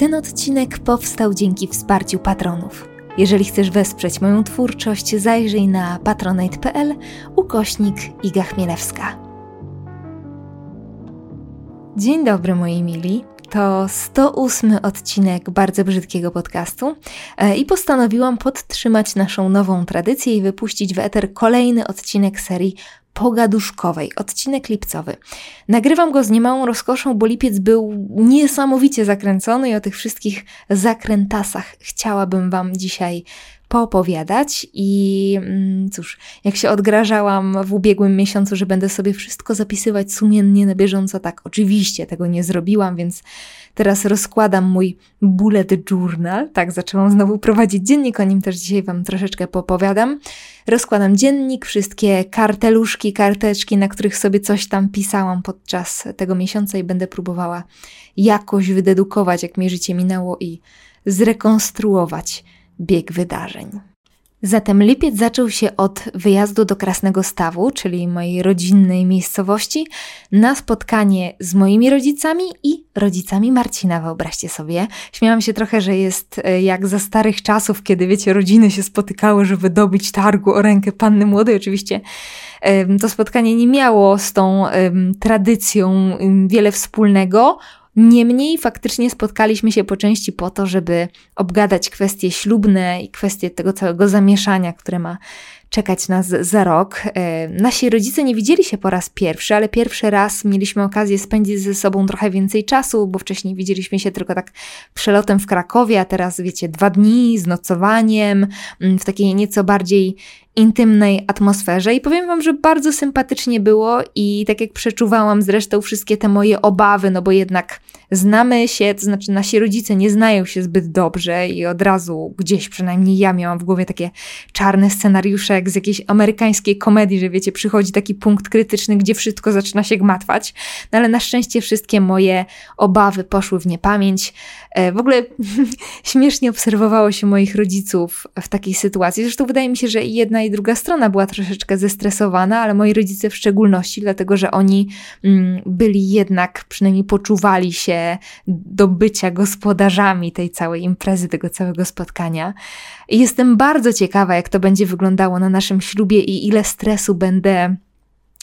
Ten odcinek powstał dzięki wsparciu patronów. Jeżeli chcesz wesprzeć moją twórczość, zajrzyj na patronite.pl ukośnik Iga Chmielewska. Dzień dobry moi mili. To 108 odcinek bardzo brzydkiego podcastu e, i postanowiłam podtrzymać naszą nową tradycję i wypuścić w eter kolejny odcinek serii pogaduszkowej, odcinek lipcowy. Nagrywam go z niemałą rozkoszą, bo lipiec był niesamowicie zakręcony i o tych wszystkich zakrętasach chciałabym Wam dzisiaj poopowiadać i mm, cóż, jak się odgrażałam w ubiegłym miesiącu, że będę sobie wszystko zapisywać sumiennie na bieżąco, tak oczywiście tego nie zrobiłam, więc teraz rozkładam mój bullet journal, tak zaczęłam znowu prowadzić dziennik, o nim też dzisiaj Wam troszeczkę poopowiadam. Rozkładam dziennik, wszystkie karteluszki, karteczki, na których sobie coś tam pisałam podczas tego miesiąca i będę próbowała jakoś wydedukować, jak mi życie minęło i zrekonstruować bieg wydarzeń. Zatem lipiec zaczął się od wyjazdu do Krasnego Stawu, czyli mojej rodzinnej miejscowości, na spotkanie z moimi rodzicami i rodzicami Marcina, wyobraźcie sobie. Śmiałam się trochę, że jest e, jak za starych czasów, kiedy wiecie, rodziny się spotykały, żeby dobić targu o rękę panny młodej. Oczywiście to spotkanie nie miało z tą tradycją wiele wspólnego, Niemniej faktycznie spotkaliśmy się po części po to, żeby obgadać kwestie ślubne i kwestie tego całego zamieszania, które ma czekać nas za rok. E, nasi rodzice nie widzieli się po raz pierwszy, ale pierwszy raz mieliśmy okazję spędzić ze sobą trochę więcej czasu, bo wcześniej widzieliśmy się tylko tak przelotem w Krakowie, a teraz wiecie, dwa dni z nocowaniem, mm, w takiej nieco bardziej intymnej atmosferze i powiem Wam, że bardzo sympatycznie było i tak jak przeczuwałam zresztą wszystkie te moje obawy, no bo jednak znamy się, to znaczy nasi rodzice nie znają się zbyt dobrze i od razu gdzieś przynajmniej ja miałam w głowie takie czarne scenariusze jak z jakiejś amerykańskiej komedii, że wiecie, przychodzi taki punkt krytyczny, gdzie wszystko zaczyna się gmatwać, no ale na szczęście wszystkie moje obawy poszły w niepamięć. E, w ogóle śmiesznie obserwowało się moich rodziców w takiej sytuacji, zresztą wydaje mi się, że jedna i druga strona była troszeczkę zestresowana, ale moi rodzice w szczególności, dlatego że oni mm, byli jednak, przynajmniej poczuwali się do bycia gospodarzami tej całej imprezy, tego całego spotkania. I jestem bardzo ciekawa, jak to będzie wyglądało na naszym ślubie i ile stresu będę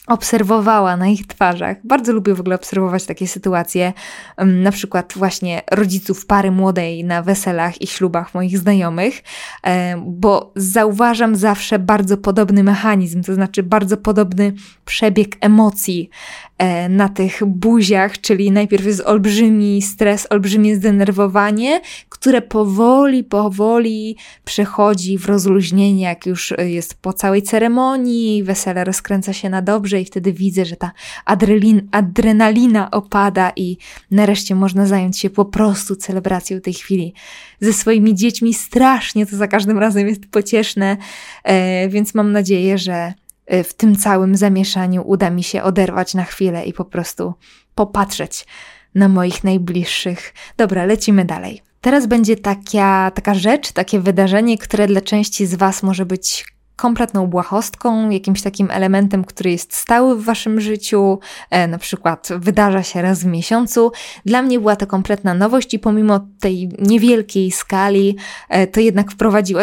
obserwowała na ich twarzach. Bardzo lubię w ogóle obserwować takie sytuacje, na przykład właśnie rodziców pary młodej na weselach i ślubach moich znajomych, e, bo zauważam zawsze bardzo podobny mechanizm, to znaczy bardzo podobny przebieg emocji E, na tych buziach, czyli najpierw jest olbrzymi stres, olbrzymie zdenerwowanie, które powoli, powoli przechodzi w rozluźnienie, jak już jest po całej ceremonii, wesele rozkręca się na dobrze i wtedy widzę, że ta adrenalin, adrenalina opada i nareszcie można zająć się po prostu celebracją tej chwili ze swoimi dziećmi. Strasznie to za każdym razem jest pocieszne, e, więc mam nadzieję, że Y, w tym całym zamieszaniu uda mi się oderwać na chwilę i po prostu popatrzeć na moich najbliższych. Dobra, lecimy dalej. Teraz będzie taka, taka rzecz, takie wydarzenie, które dla części z Was może być kompletną błahostką, jakimś takim elementem, który jest stały w waszym życiu, e, na przykład wydarza się raz w miesiącu. Dla mnie była to kompletna nowość i pomimo tej niewielkiej skali, e, to jednak wprowadziła.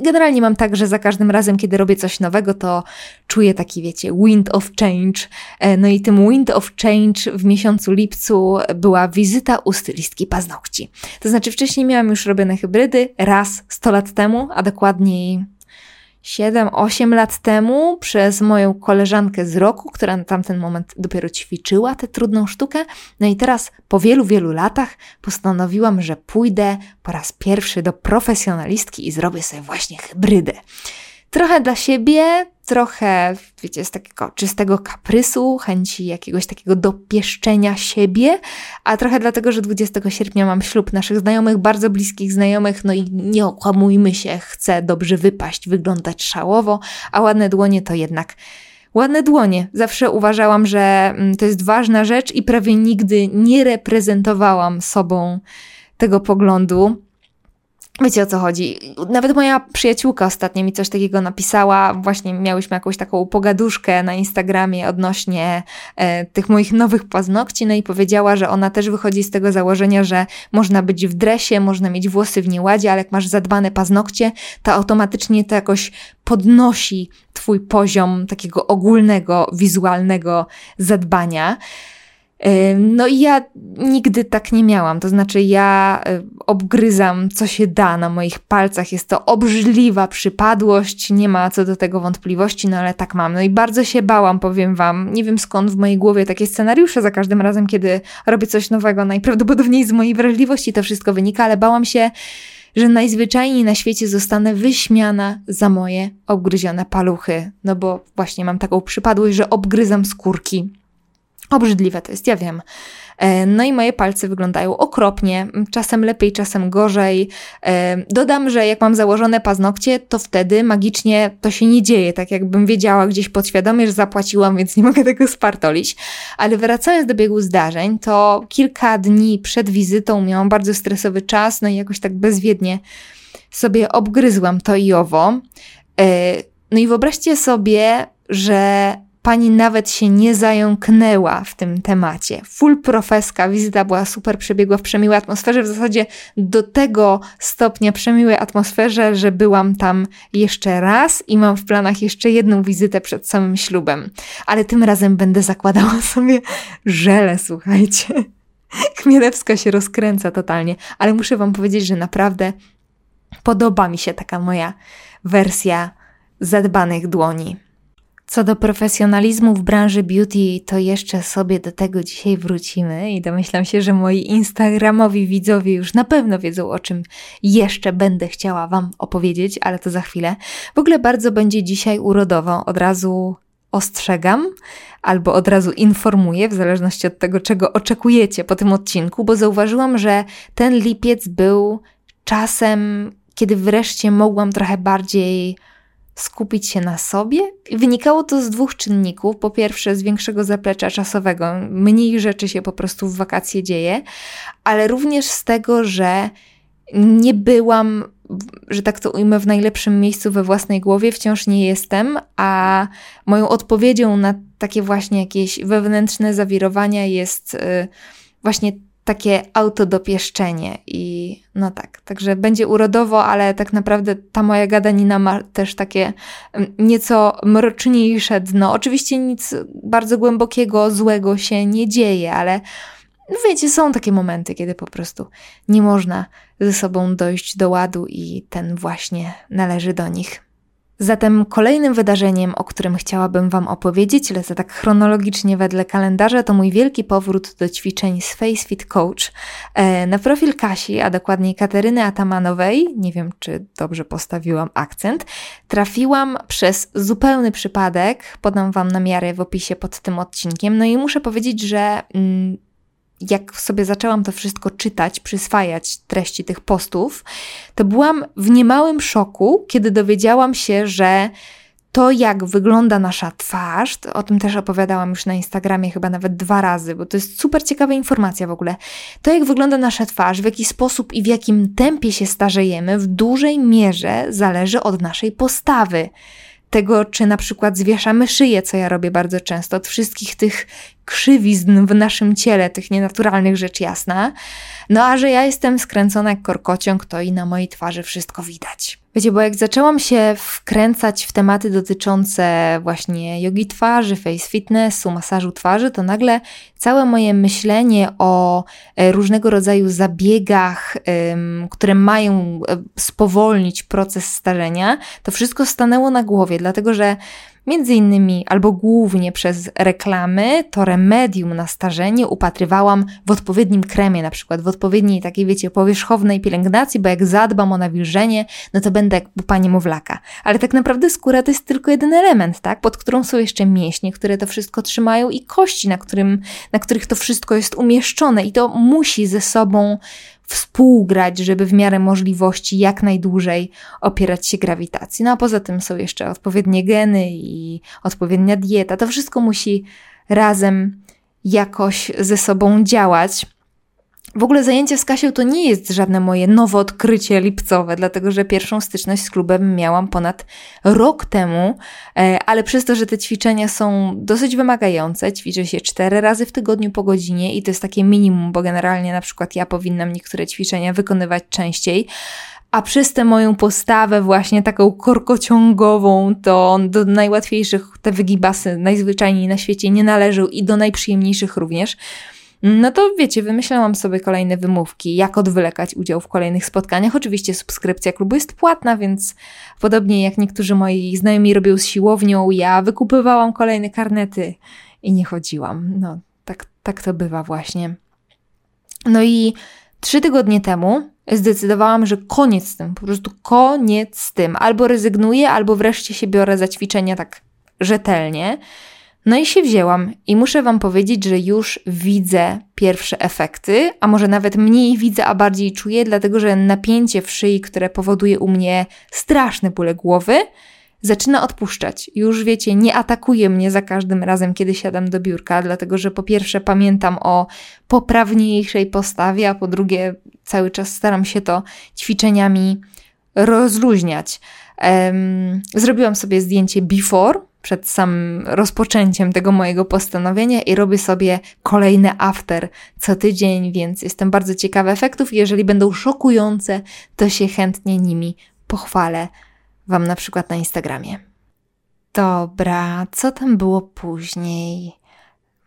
Generalnie mam tak, że za każdym razem, kiedy robię coś nowego, to czuję taki, wiecie, wind of change. E, no i tym wind of change w miesiącu lipcu była wizyta u stylistki paznokci. To znaczy wcześniej miałam już robione hybrydy raz 100 lat temu, a dokładniej 7-8 lat temu przez moją koleżankę z roku, która na tamten moment dopiero ćwiczyła tę trudną sztukę. No i teraz po wielu, wielu latach postanowiłam, że pójdę po raz pierwszy do profesjonalistki i zrobię sobie właśnie hybrydę. Trochę dla siebie, trochę, wiecie, z takiego czystego kaprysu, chęci jakiegoś takiego dopieszczenia siebie, a trochę dlatego, że 20 sierpnia mam ślub naszych znajomych, bardzo bliskich znajomych, no i nie okłamujmy się, chcę dobrze wypaść, wyglądać szałowo, a ładne dłonie to jednak ładne dłonie. Zawsze uważałam, że mm, to jest ważna rzecz i prawie nigdy nie reprezentowałam sobą tego poglądu. Wiecie o co chodzi. Nawet moja przyjaciółka ostatnio mi coś takiego napisała. Właśnie miałyśmy jakąś taką pogaduszkę na Instagramie odnośnie e, tych moich nowych paznokci. No i powiedziała, że ona też wychodzi z tego założenia, że można być w dresie, można mieć włosy w nieładzie, ale jak masz zadbane paznokcie, to automatycznie to jakoś podnosi twój poziom takiego ogólnego, wizualnego zadbania. No i ja nigdy tak nie miałam. To znaczy, ja obgryzam co się da na moich palcach. Jest to obrzydliwa przypadłość, nie ma co do tego wątpliwości, no ale tak mam. No i bardzo się bałam, powiem Wam. Nie wiem skąd w mojej głowie takie scenariusze za każdym razem, kiedy robię coś nowego. Najprawdopodobniej z mojej wrażliwości to wszystko wynika, ale bałam się, że najzwyczajniej na świecie zostanę wyśmiana za moje obgryzione paluchy. No bo właśnie mam taką przypadłość, że obgryzam skórki Obrzydliwe to jest, ja wiem. E, no i moje palce wyglądają okropnie, czasem lepiej, czasem gorzej. E, dodam, że jak mam założone paznokcie, to wtedy magicznie to się nie dzieje, tak jakbym wiedziała gdzieś podświadomie, że zapłaciłam, więc nie mogę tego spartolić. Ale wracając do biegu zdarzeń, to kilka dni przed wizytą miałam bardzo stresowy czas, no i jakoś tak bezwiednie sobie obgryzłam to i owo. E, no i wyobraźcie sobie, że pani nawet się nie zająknęła w tym temacie. Full profeska, wizyta była super, przebiegła w przemiłej atmosferze, w zasadzie do tego stopnia przemiłej atmosferze, że byłam tam jeszcze raz i mam w planach jeszcze jedną wizytę przed samym ślubem. Ale tym razem będę zakładała sobie żele, słuchajcie. Chmielewska się rozkręca totalnie, ale muszę wam powiedzieć, że naprawdę podoba mi się taka moja wersja zadbanych dłoni. Co do profesjonalizmu w branży beauty, to jeszcze sobie do tego dzisiaj wrócimy i domyślam się, że moi instagramowi widzowie już na pewno wiedzą, o czym jeszcze będę chciała Wam opowiedzieć, ale to za chwilę. W ogóle bardzo będzie dzisiaj urodowo, od razu ostrzegam albo od razu informuję, w zależności od tego, czego oczekujecie po tym odcinku, bo zauważyłam, że ten lipiec był czasem, kiedy wreszcie mogłam trochę bardziej skupić się na sobie. Wynikało to z dwóch czynników. Po pierwsze, z większego zaplecza czasowego, mniej rzeczy się po prostu w wakacje dzieje, ale również z tego, że nie byłam, że tak to ujmę, w najlepszym miejscu we własnej głowie, wciąż nie jestem, a moją odpowiedzią na takie właśnie jakieś wewnętrzne zawirowania jest y, właśnie takie autodopieszczenie i no tak, także będzie urodowo, ale tak naprawdę ta moja gadanina ma też takie nieco mroczniejsze dno. Oczywiście nic bardzo głębokiego, złego się nie dzieje, ale no wiecie, są takie momenty, kiedy po prostu nie można ze sobą dojść do ładu i ten właśnie należy do nich. Zatem kolejnym wydarzeniem, o którym chciałabym Wam opowiedzieć, lecę tak chronologicznie wedle kalendarza, to mój wielki powrót do ćwiczeń z FaceFit Coach. E, na profil Kasi, a dokładniej Kateryny Atamanowej, nie wiem czy dobrze postawiłam akcent, trafiłam przez zupełny przypadek, podam Wam namiary w opisie pod tym odcinkiem, no i muszę powiedzieć, że... Jak sobie zaczęłam to wszystko czytać, przyswajać treści tych postów, to byłam w niemałym szoku, kiedy dowiedziałam się, że to, jak wygląda nasza twarz, o tym też opowiadałam już na Instagramie chyba nawet dwa razy, bo to jest super ciekawa informacja w ogóle. To, jak wygląda nasza twarz, w jaki sposób i w jakim tempie się starzejemy, w dużej mierze zależy od naszej postawy tego, czy na przykład zwieszamy szyję, co ja robię bardzo często, od wszystkich tych krzywizn w naszym ciele, tych nienaturalnych rzecz jasna. No a że ja jestem skręcona jak korkociąg, to i na mojej twarzy wszystko widać. Wiecie, bo jak zaczęłam się wkręcać w tematy dotyczące właśnie jogi twarzy, face fitnessu, masażu twarzy, to nagle całe moje myślenie o e, różnego rodzaju zabiegach, które mają e, spowolnić proces starzenia, to wszystko stanęło na głowie, dlatego że Między innymi albo głównie przez reklamy to remedium na starzenie upatrywałam w odpowiednim kremie, na przykład w odpowiedniej takiej, wiecie, powierzchownej pielęgnacji, bo jak zadbam o nawilżenie, no to będę jak pupa. Ale tak naprawdę skóra to jest tylko jeden element, tak? Pod którą są jeszcze mięśnie, które to wszystko trzymają i kości, na, którym, na których to wszystko jest umieszczone i to musi ze sobą współgrać, żeby w miarę możliwości jak najdłużej opierać się grawitacji. No a poza tym są jeszcze odpowiednie geny i odpowiednia dieta. To wszystko musi razem jakoś ze sobą działać. W ogóle zajęcie z Kasią to nie jest żadne moje nowe odkrycie lipcowe, dlatego że pierwszą styczność z klubem miałam ponad rok temu, e, ale przez to, że te ćwiczenia są dosyć wymagające, ćwiczę się cztery razy w tygodniu po godzinie i to jest takie minimum, bo generalnie na przykład ja powinnam niektóre ćwiczenia wykonywać częściej, a przez tę moją postawę właśnie taką korkociągową, to do najłatwiejszych te wygibasy najzwyczajniej na świecie nie należą i do najprzyjemniejszych również. No to wiecie, wymyślałam sobie kolejne wymówki, jak odwlekać udział w kolejnych spotkaniach. Oczywiście subskrypcja klubu jest płatna, więc podobnie jak niektórzy moi znajomi robią z siłownią, ja wykupywałam kolejne karnety i nie chodziłam. No, tak, tak to bywa właśnie. No i trzy tygodnie temu zdecydowałam, że koniec z tym, po prostu koniec z tym. Albo rezygnuję, albo wreszcie się biorę za ćwiczenia tak rzetelnie. No i się wzięłam i muszę Wam powiedzieć, że już widzę pierwsze efekty, a może nawet mniej widzę, a bardziej czuję, dlatego że napięcie w szyi, które powoduje u mnie straszne bóle głowy, zaczyna odpuszczać. Już wiecie, nie atakuje mnie za każdym razem, kiedy siadam do biurka, dlatego że po pierwsze pamiętam o poprawniejszej postawie, a po drugie cały czas staram się to ćwiczeniami rozluźniać. Um, zrobiłam sobie zdjęcie before, przed samym rozpoczęciem tego mojego postanowienia i robię sobie kolejne after co tydzień, więc jestem bardzo ciekawa efektów. Jeżeli będą szokujące, to się chętnie nimi pochwalę Wam na przykład na Instagramie. Dobra, co tam było później?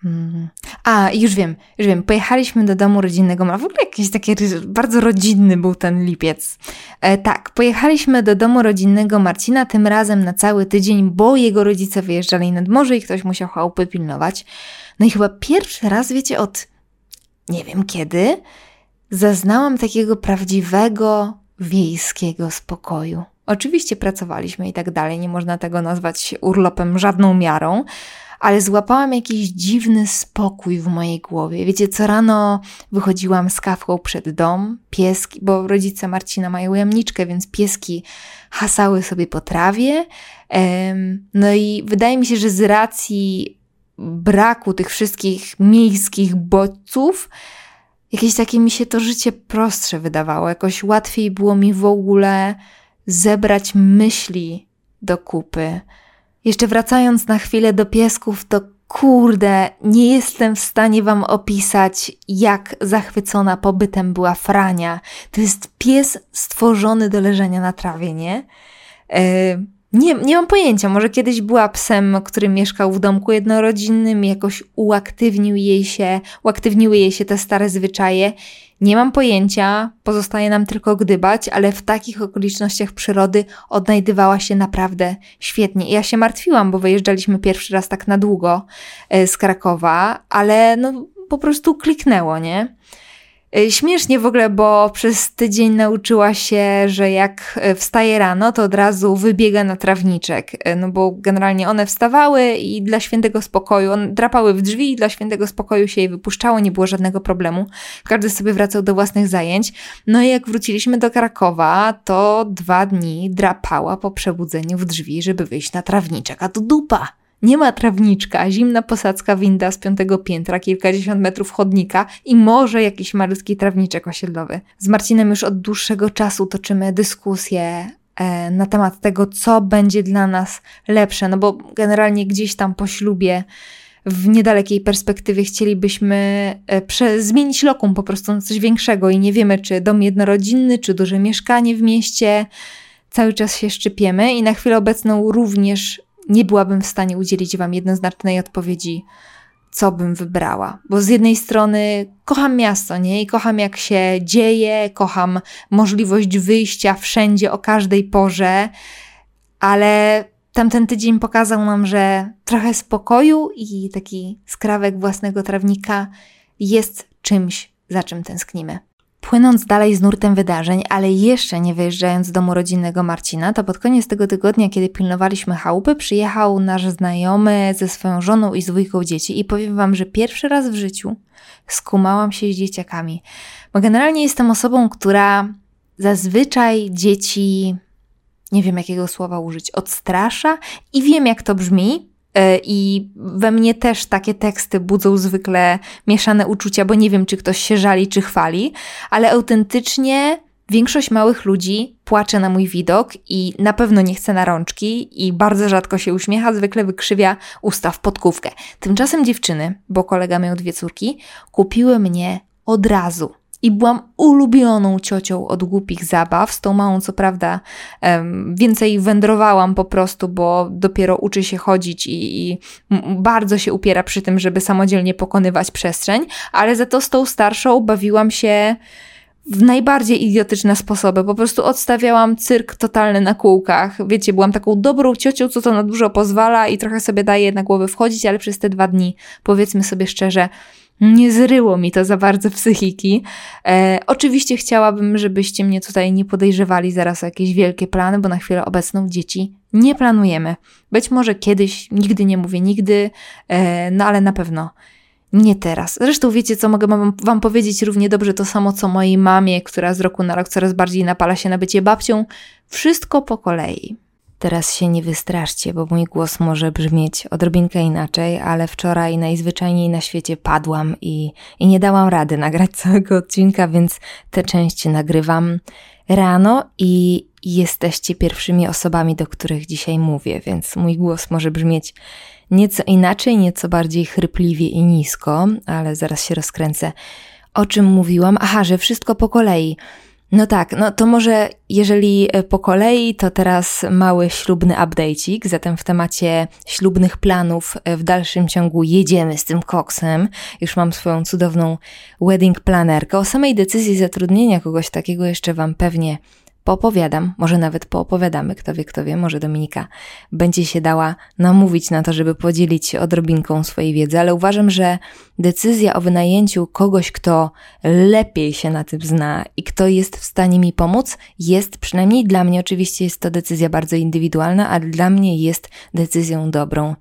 Hmm. A, już wiem, już wiem. Pojechaliśmy do domu rodzinnego. W ogóle jakiś taki bardzo rodzinny był ten lipiec. E, tak, pojechaliśmy do domu rodzinnego Marcina, tym razem na cały tydzień, bo jego rodzice wyjeżdżali nad morze i ktoś musiał chałupy pilnować. No i chyba pierwszy raz, wiecie, od nie wiem kiedy, zaznałam takiego prawdziwego wiejskiego spokoju. Oczywiście pracowaliśmy i tak dalej, nie można tego nazwać urlopem żadną miarą, ale złapałam jakiś dziwny spokój w mojej głowie. Wiecie, co rano wychodziłam z kawką przed dom, pieski, bo rodzice Marcina mają jamniczkę, więc pieski hasały sobie po trawie. No i wydaje mi się, że z racji braku tych wszystkich miejskich bodźców, jakieś takie mi się to życie prostsze wydawało. Jakoś łatwiej było mi w ogóle zebrać myśli do kupy. Jeszcze wracając na chwilę do piesków, to kurde, nie jestem w stanie Wam opisać, jak zachwycona pobytem była Frania. To jest pies stworzony do leżenia na trawie, nie? Yy, nie, nie mam pojęcia, może kiedyś była psem, który mieszkał w domku jednorodzinnym, jakoś uaktywnił jej się, uaktywniły jej się te stare zwyczaje. Nie mam pojęcia, pozostaje nam tylko gdybać, ale w takich okolicznościach przyrody odnajdywała się naprawdę świetnie. Ja się martwiłam, bo wyjeżdżaliśmy pierwszy raz tak na długo e, z Krakowa, ale no po prostu kliknęło, nie? Y, śmiesznie w ogóle, bo przez tydzień nauczyła się, że jak y, wstaje rano, to od razu wybiega na trawniczek. Y, no bo generalnie one wstawały i dla świętego spokoju, one drapały w drzwi i dla świętego spokoju się jej wypuszczało, nie było żadnego problemu. Każdy sobie wracał do własnych zajęć. No i jak wróciliśmy do Krakowa, to dwa dni drapała po przebudzeniu w drzwi, żeby wyjść na trawniczek, a to dupa. Nie ma trawniczka, zimna posadzka winda z piątego piętra, kilkadziesiąt metrów chodnika i może jakiś malutki trawniczek osiedlowy. Z Marcinem już od dłuższego czasu toczymy dyskusję e, na temat tego, co będzie dla nas lepsze, no bo generalnie gdzieś tam po ślubie w niedalekiej perspektywie chcielibyśmy e, prze- zmienić lokum po prostu na coś większego i nie wiemy, czy dom jednorodzinny, czy duże mieszkanie w mieście. Cały czas się szczypiemy i na chwilę obecną również nie byłabym w stanie udzielić Wam jednoznacznej odpowiedzi, co bym wybrała. Bo z jednej strony kocham miasto, nie? I kocham jak się dzieje, kocham możliwość wyjścia wszędzie o każdej porze, ale tamten tydzień pokazał nam, że trochę spokoju i taki skrawek własnego trawnika jest czymś, za czym tęsknimy. Płynąc dalej z nurtem wydarzeń, ale jeszcze nie wyjeżdżając z domu rodzinnego Marcina, to pod koniec tego tygodnia, kiedy pilnowaliśmy chałupy, przyjechał nasz znajomy ze swoją żoną i z dwójką dzieci i powiem wam, że pierwszy raz w życiu skumałam się z dzieciakami. Bo generalnie jestem osobą, która zazwyczaj dzieci, nie wiem jakiego słowa użyć, odstrasza i wiem jak to brzmi, i we mnie też takie teksty budzą zwykle mieszane uczucia, bo nie wiem, czy ktoś się żali, czy chwali, ale autentycznie Większość małych ludzi płacze na mój widok i na pewno nie chce na rączki i bardzo rzadko się uśmiecha, zwykle wykrzywia usta w podkówkę. Tymczasem dziewczyny, bo kolega miał dwie córki, kupiły mnie od razu. I byłam ulubioną ciocią od głupich zabaw. Z tą małą, co prawda, więcej wędrowałam po prostu, bo dopiero uczy się chodzić i, i bardzo się upiera przy tym, żeby samodzielnie pokonywać przestrzeń, ale za to z tą starszą bawiłam się w najbardziej idiotyczne sposoby. Po prostu odstawiałam cyrk totalny na kółkach. Wiecie, byłam taką dobrą ciocią, co to na dużo pozwala i trochę sobie daje na głowę wchodzić, ale przez te dwa dni, powiedzmy sobie szczerze, nie zryło mi to za bardzo psychiki. E, oczywiście chciałabym, żebyście mnie tutaj nie podejrzewali zaraz o jakieś wielkie plany, bo na chwilę obecną dzieci nie planujemy. Być może kiedyś, nigdy nie mówię nigdy, e, no ale na pewno nie teraz. Zresztą wiecie, co mogę wam, powiedzieć równie dobrze to samo, co mojej mamie, która z roku na rok coraz bardziej napala się na bycie babcią. Wszystko po kolei. Teraz się nie wystraszcie, bo mój głos może brzmieć odrobinkę inaczej, ale wczoraj najzwyczajniej na świecie padłam i, i nie dałam rady nagrać całego odcinka, więc tę część nagrywam rano i jesteście pierwszymi osobami, do których dzisiaj mówię, więc mój głos może brzmieć Nieco inaczej, nieco bardziej chrypliwie i nisko, ale zaraz się rozkręcę. O czym mówiłam? Aha, że wszystko po kolei. No tak, no to może jeżeli e, po kolei, to teraz mały ślubny update'ik, zatem w temacie ślubnych planów e, w dalszym ciągu jedziemy z tym koksem. Już mam swoją cudowną wedding planerkę. O samej decyzji zatrudnienia kogoś takiego jeszcze Wam pewnie poopowiadam, może nawet poopowiadamy, kto wie, kto wie, może Dominika będzie się dała namówić na to, żeby podzielić się odrobinką swojej wiedzy, ale uważam, że decyzja o wynajęciu kogoś, kto lepiej się na tym zna i kto jest w stanie mi pomóc, jest przynajmniej dla mnie, oczywiście jest to decyzja bardzo indywidualna, ale dla mnie jest decyzją dobrą.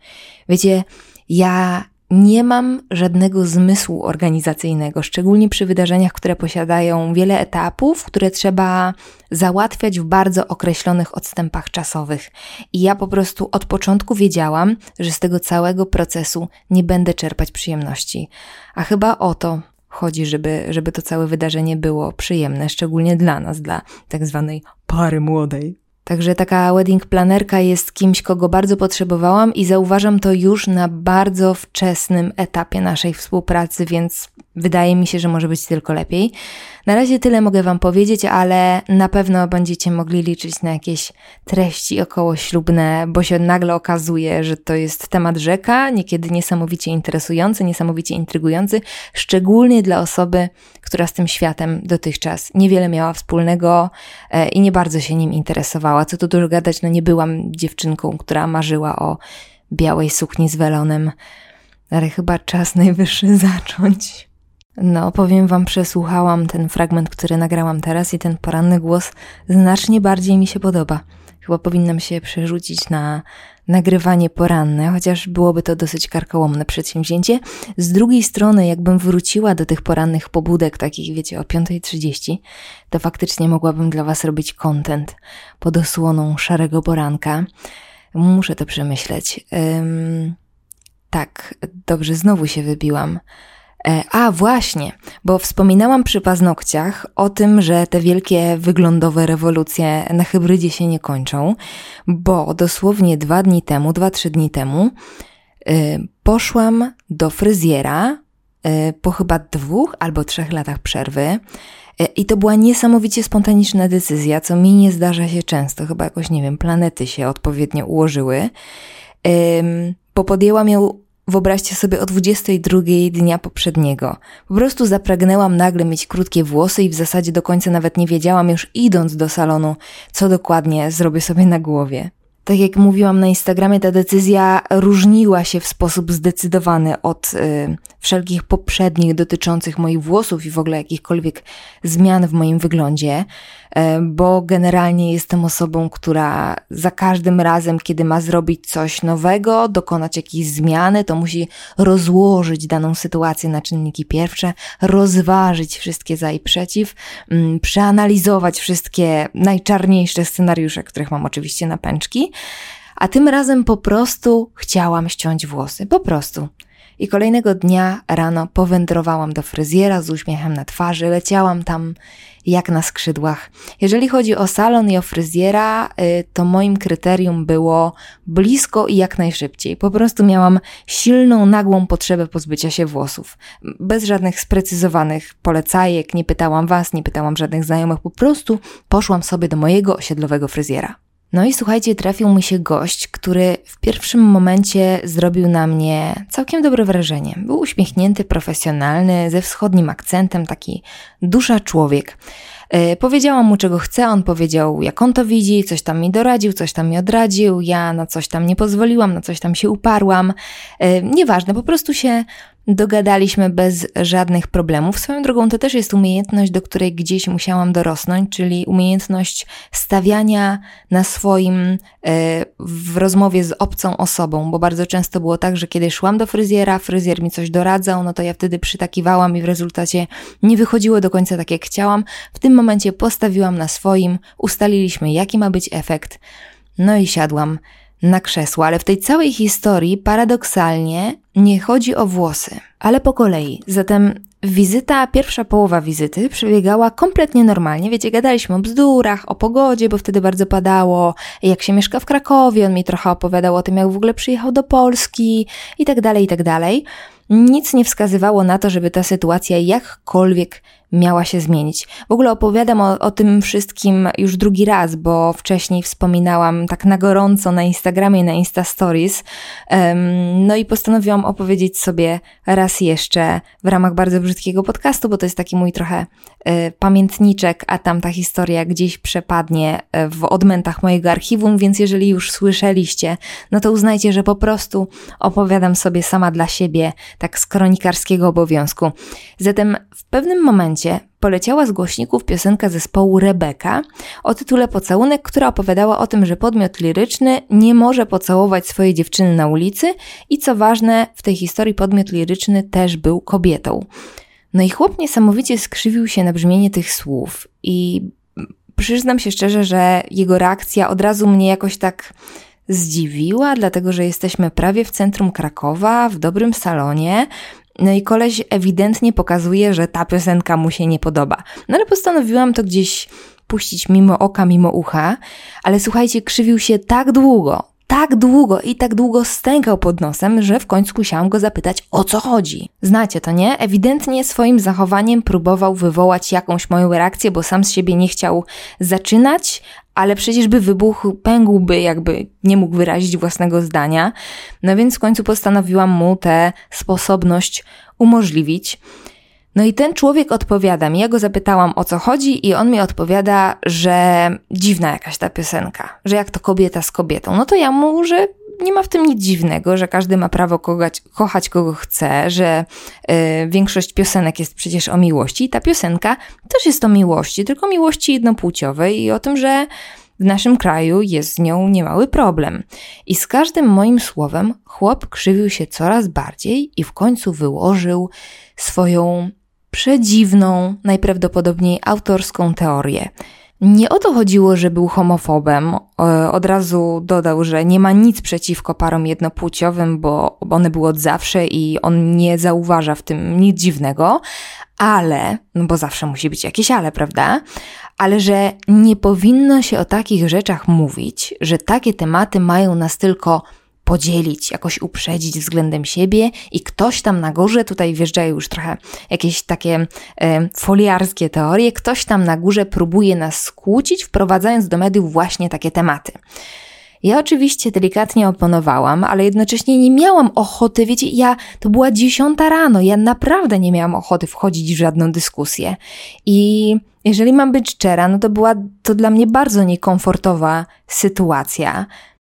Wiecie, ja nie mam żadnego zmysłu organizacyjnego, szczególnie przy wydarzeniach, które posiadają wiele etapów, które trzeba załatwiać w bardzo określonych odstępach czasowych. I ja po prostu od początku wiedziałam, że z tego całego procesu nie będę czerpać przyjemności. A chyba o to chodzi, żeby, żeby to całe wydarzenie było przyjemne, szczególnie dla nas, dla tak zwanej pary młodej. Także taka wedding planerka jest kimś, kogo bardzo potrzebowałam i zauważam to już na bardzo wczesnym etapie naszej współpracy, więc wydaje mi się, że może być tylko lepiej. Na razie tyle mogę Wam powiedzieć, ale na pewno będziecie mogli liczyć na jakieś treści okołoślubne, bo się nagle okazuje, że to jest temat rzeka, niekiedy niesamowicie interesujący, niesamowicie intrygujący, szczególnie dla osoby, która z tym światem dotychczas niewiele miała wspólnego e, i nie bardzo się nim interesowała. Co tu dużo gadać, no nie byłam dziewczynką, która marzyła o białej sukni z welonem, ale chyba czas najwyższy zacząć. No, powiem Wam, przesłuchałam ten fragment, który nagrałam teraz i ten poranny głos znacznie bardziej mi się podoba. Chyba powinnam się przerzucić na nagrywanie poranne, chociaż byłoby to dosyć karkołomne przedsięwzięcie. Z drugiej strony, jakbym wróciła do tych porannych pobudek, takich wiecie, o 5.30, to faktycznie mogłabym dla Was robić content pod osłoną szarego poranka. Muszę to przemyśleć. Ym, tak, dobrze, znowu się wybiłam. E, a właśnie, bo wspominałam przy paznokciach o tym, że te wielkie wyglądowe rewolucje na hybrydzie się nie kończą, bo dosłownie dwa dni temu, dwa, trzy dni temu, y, poszłam do fryzjera y, po chyba dwóch albo trzech latach przerwy. I to była niesamowicie spontaniczna decyzja, co mi nie zdarza się często. Chyba jakoś, nie wiem, planety się odpowiednio ułożyły. Bo podjęłam ją Wyobraźcie sobie o 22 dnia poprzedniego. Po prostu zapragnęłam nagle mieć krótkie włosy i w zasadzie do końca nawet nie wiedziałam już idąc do salonu, co dokładnie zrobię sobie na głowie. Tak jak mówiłam na Instagramie, ta decyzja różniła się w sposób zdecydowany od y, wszelkich poprzednich dotyczących moich włosów i w ogóle jakichkolwiek zmian w moim wyglądzie. E, bo generalnie jestem osobą, która za każdym razem, kiedy ma zrobić coś nowego, dokonać jakiejś zmiany, to musi rozłożyć daną sytuację na czynniki pierwsze, rozważyć wszystkie za i przeciw, mm, przeanalizować wszystkie najczarniejsze scenariusze, których mam oczywiście na pęczki. a tym razem po prostu chciałam ściąć włosy. Po prostu. I kolejnego dnia rano powędrowałam do fryzjera z uśmiechem na twarzy, leciałam tam jak na skrzydłach. Jeżeli chodzi o salon i o fryzjera, y, to moim kryterium było blisko i jak najszybciej. Po prostu miałam silną, nagłą potrzebę pozbycia się włosów. Bez żadnych sprecyzowanych polecajek, nie pytałam was, nie pytałam żadnych znajomych, po prostu poszłam sobie do mojego osiedlowego fryzjera. No i słuchajcie, trafił mi się gość, który w pierwszym momencie zrobił na mnie całkiem dobre wrażenie. Był uśmiechnięty, profesjonalny, ze wschodnim akcentem, taki dusza człowiek. Yy, powiedziałam mu, czego chcę, on powiedział, jak on to widzi, coś tam mi doradził, coś tam mi odradził, ja na coś tam nie pozwoliłam, na coś tam się uparłam. Yy, nieważne, po prostu się dogadaliśmy bez żadnych problemów. Swoją drogą to też jest umiejętność, do której gdzieś musiałam dorosnąć, czyli umiejętność stawiania na swoim e, w rozmowie z obcą osobą, bo bardzo często było tak, że kiedy szłam do fryzjera, fryzjer mi coś doradzał, no to ja wtedy przytakiwałam i w rezultacie nie wychodziło do końca tak jak chciałam. W tym momencie postawiłam na swoim, ustaliliśmy jaki ma być efekt, no i siadłam na krzesło, ale w tej całej historii paradoksalnie nie chodzi o włosy, ale po kolei. Zatem wizyta, pierwsza połowa wizyty przebiegała kompletnie normalnie. Wiecie, gadaliśmy o bzdurach, o pogodzie, bo wtedy bardzo padało, jak się mieszka w Krakowie. On mi trochę opowiadał o tym, jak w ogóle przyjechał do Polski i tak dalej, i tak dalej. Nic nie wskazywało na to, żeby ta sytuacja jakkolwiek miała się zmienić. W ogóle opowiadam o, o, tym wszystkim już drugi raz, bo wcześniej wspominałam tak na gorąco na Instagramie, na Insta Stories. Um, no i postanowiłam opowiedzieć sobie raz jeszcze w ramach bardzo brzydkiego podcastu, bo to jest taki mój trochę y, pamiętniczek, a tam ta historia gdzieś przepadnie e, w odmętach mojego archiwum, więc jeżeli już słyszeliście, no to uznajcie, że po prostu opowiadam sobie sama dla siebie, tak z kronikarskiego obowiązku. Zatem w pewnym momencie poleciała z głośników piosenka zespołu Rebeka o tytule Pocałunek, która opowiadała o tym, że podmiot liryczny nie może pocałować swojej dziewczyny na ulicy i co ważne, w tej historii podmiot liryczny też był kobietą. No i chłop niesamowicie skrzywił się na brzmienie tych słów i przyznam się szczerze, że jego reakcja od razu mnie jakoś tak zdziwiła, dlatego że jesteśmy prawie w centrum Krakowa, w dobrym salonie, no i koleś ewidentnie pokazuje, że ta piosenka mu się nie podoba. No ale postanowiłam to gdzieś puścić mimo oka, mimo ucha, ale słuchajcie, krzywił się tak długo, tak długo i tak długo stękał pod nosem, że w końcu musiałam go zapytać, o co chodzi. Znacie to, nie? Ewidentnie swoim zachowaniem próbował wywołać jakąś moją reakcję, bo sam z siebie nie chciał zaczynać, ale przecież by wybuchł, pękłby, jakby nie mógł wyrazić własnego zdania. No więc w końcu postanowiłam mu tę sposobność umożliwić. No i ten człowiek odpowiada mi, ja go zapytałam o co chodzi i on mi odpowiada, że dziwna jakaś ta piosenka, że jak to kobieta z kobietą. No to ja mu, że nie ma w tym nic dziwnego, że każdy ma prawo kochać, kochać kogo chce, że y, większość piosenek jest przecież o miłości i ta piosenka też jest o miłości, tylko miłości jednopłciowej i o tym, że w naszym kraju jest z nią niemały problem. I z każdym moim słowem chłop krzywił się coraz bardziej i w końcu wyłożył swoją przedziwną, najprawdopodobniej autorską teorię. Nie o to chodziło, że był homofobem. Od razu dodał, że nie ma nic przeciwko parom jednopłciowym, bo one były od zawsze i on nie zauważa w tym nic dziwnego, ale, no bo zawsze musi być jakieś ale, prawda? Ale że nie powinno się o takich rzeczach mówić, że takie tematy mają nas tylko podzielić, jakoś uprzedzić względem siebie i ktoś tam na górze, tutaj wjeżdżają już trochę jakieś takie e, foliarskie teorie, ktoś tam na górze próbuje nas skłócić, wprowadzając do mediów właśnie takie tematy. Ja oczywiście delikatnie oponowałam, ale jednocześnie nie miałam ochoty, wiecie, ja, to była dziesiąta rano, ja naprawdę nie miałam ochoty wchodzić w żadną dyskusję. I jeżeli mam być szczera, no to była to dla mnie bardzo niekomfortowa sytuacja.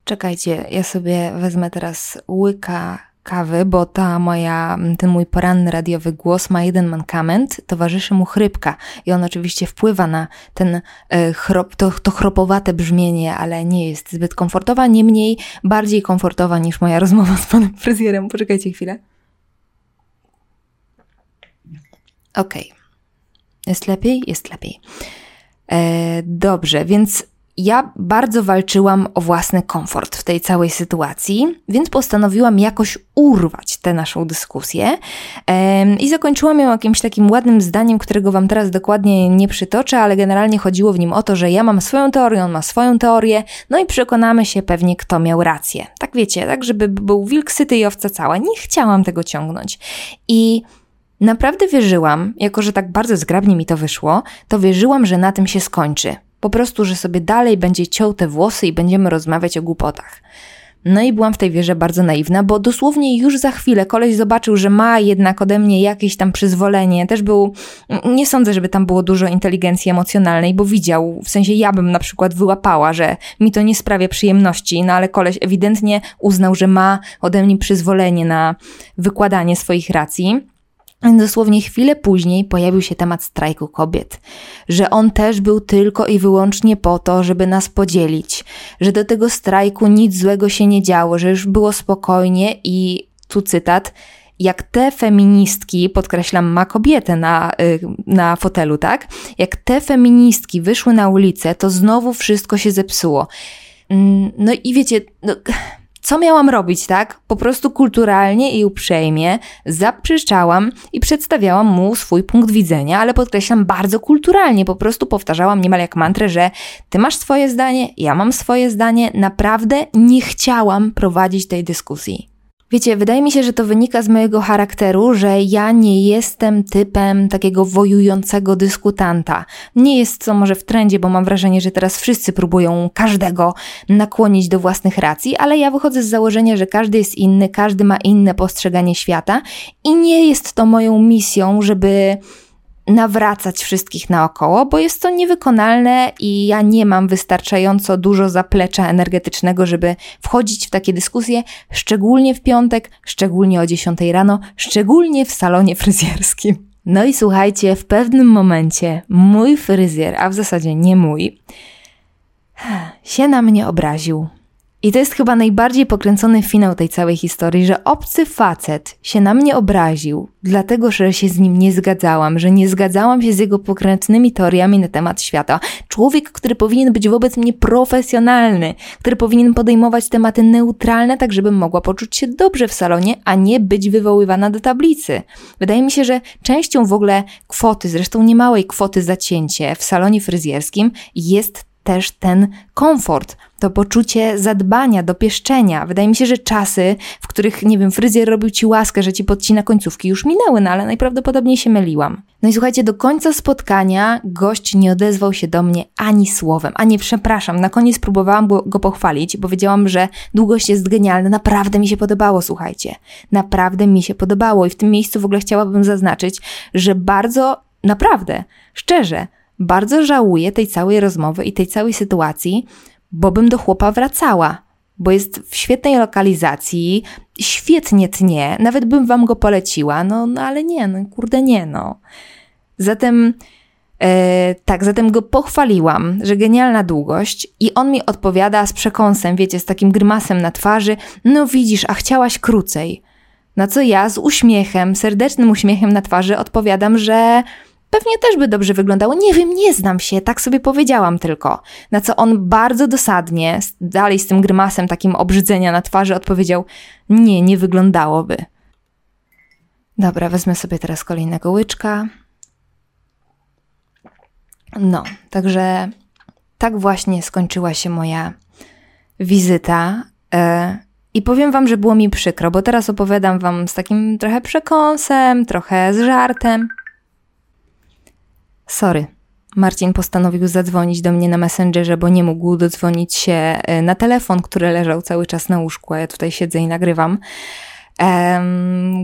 Czekajcie, ja sobie wezmę teraz łyka kawy, bo ta moja, ten mój poranny radiowy głos ma jeden mankament, towarzyszy mu chrypka i on oczywiście wpływa na ten e, chrop, to, to chropowate brzmienie, ale nie jest zbyt komfortowa, niemniej bardziej komfortowa niż moja rozmowa z panem fryzjerem. Poczekajcie chwilę. Okej. Okay. Jest lepiej? Jest lepiej. E, dobrze, więc ja bardzo walczyłam o własny komfort w tej całej sytuacji, więc postanowiłam jakoś urwać tę naszą dyskusję i zakończyłam ją jakimś takim ładnym zdaniem, którego Wam teraz dokładnie nie przytoczę, ale generalnie chodziło w nim o to, że ja mam swoją teorię, on ma swoją teorię, no i przekonamy się pewnie, kto miał rację. Tak wiecie, tak żeby był wilk syty i owca cała. Nie chciałam tego ciągnąć. I naprawdę wierzyłam, jako że tak bardzo zgrabnie mi to wyszło, to wierzyłam, że na tym się skończy po prostu, że sobie dalej będzie ciął te włosy i będziemy rozmawiać o głupotach. No i byłam w tej wierze bardzo naiwna, bo dosłownie już za chwilę koleś zobaczył, że ma jednak ode mnie jakieś tam przyzwolenie. Też był, nie sądzę, żeby tam było dużo inteligencji emocjonalnej, bo widział, w sensie ja bym na przykład wyłapała, że mi to nie sprawia przyjemności, no ale koleś ewidentnie uznał, że ma ode mnie przyzwolenie na wykładanie swoich racji. Dosłownie chwilę później pojawił się temat strajku kobiet, że on też był tylko i wyłącznie po to, żeby nas podzielić, że do tego strajku nic złego się nie działo, że już było spokojnie i tu cytat, jak te feministki, podkreślam, ma kobietę na, y, na fotelu, tak? Jak te feministki wyszły na ulicę, to znowu wszystko się zepsuło. Mm, no i wiecie, no, co miałam robić, tak? Po prostu kulturalnie i uprzejmie zaprzeczałam i przedstawiałam mu swój punkt widzenia, ale podkreślam bardzo kulturalnie, po prostu powtarzałam niemal jak mantrę, że ty masz swoje zdanie, ja mam swoje zdanie. Naprawdę nie chciałam prowadzić tej dyskusji. Wiecie, wydaje mi się, że to wynika z mojego charakteru, że ja nie jestem typem takiego wojującego dyskutanta. Nie jest to może w trendzie, bo mam wrażenie, że teraz wszyscy próbują każdego nakłonić do własnych racji, ale ja wychodzę z założenia, że każdy jest inny, każdy ma inne postrzeganie świata i nie jest to moją misją, żeby nawracać wszystkich naokoło, bo jest to niewykonalne i ja nie mam wystarczająco dużo zaplecza energetycznego, żeby wchodzić w takie dyskusje, szczególnie w piątek, szczególnie o 10 rano, szczególnie w salonie fryzjerskim. No i słuchajcie, w pewnym momencie mój fryzjer, a w zasadzie nie mój, się na mnie obraził. I to jest chyba najbardziej pokręcony finał tej całej historii, że obcy facet się na mnie obraził, dlatego że się z nim nie zgadzałam, że nie zgadzałam się z jego pokrętnymi teoriami na temat świata. Człowiek, który powinien być wobec mnie profesjonalny, który powinien podejmować tematy neutralne, tak żebym mogła poczuć się dobrze w salonie, a nie być wywoływana do tablicy. Wydaje mi się, że częścią w ogóle kwoty, zresztą niemałej kwoty zacięcie w salonie fryzjerskim jest też ten komfort, to poczucie zadbania, dopieszczenia. Wydaje mi się, że czasy, w których, nie wiem, fryzjer robił ci łaskę, że ci podcina końcówki, już minęły, no ale najprawdopodobniej się myliłam. No i słuchajcie, do końca spotkania gość nie odezwał się do mnie ani słowem, ani przepraszam. Na koniec próbowałam go pochwalić, bo wiedziałam, że długość jest genialna. Naprawdę mi się podobało, słuchajcie. Naprawdę mi się podobało i w tym miejscu w ogóle chciałabym zaznaczyć, że bardzo, naprawdę, szczerze, bardzo żałuję tej całej rozmowy i tej całej sytuacji, bo bym do chłopa wracała, bo jest w świetnej lokalizacji, świetnie tnie, nawet bym wam go poleciła, no, no ale nie, no kurde nie, no. Zatem, e, tak, zatem go pochwaliłam, że genialna długość i on mi odpowiada z przekąsem, wiecie, z takim grymasem na twarzy, no widzisz, a chciałaś krócej. Na co ja z uśmiechem, serdecznym uśmiechem na twarzy odpowiadam, że Pewnie też by dobrze wyglądało. Nie wiem, nie znam się, tak sobie powiedziałam tylko. Na co on bardzo dosadnie, dalej z tym grymasem takim obrzydzenia na twarzy, odpowiedział: Nie, nie wyglądałoby. Dobra, wezmę sobie teraz kolejnego łyczka. No, także tak właśnie skończyła się moja wizyta. E, I powiem Wam, że było mi przykro, bo teraz opowiadam Wam z takim trochę przekąsem, trochę z żartem. Sorry. Marcin postanowił zadzwonić do mnie na Messengerze, bo nie mógł dodzwonić się e, na telefon, który leżał cały czas na łóżku, a ja tutaj siedzę i nagrywam.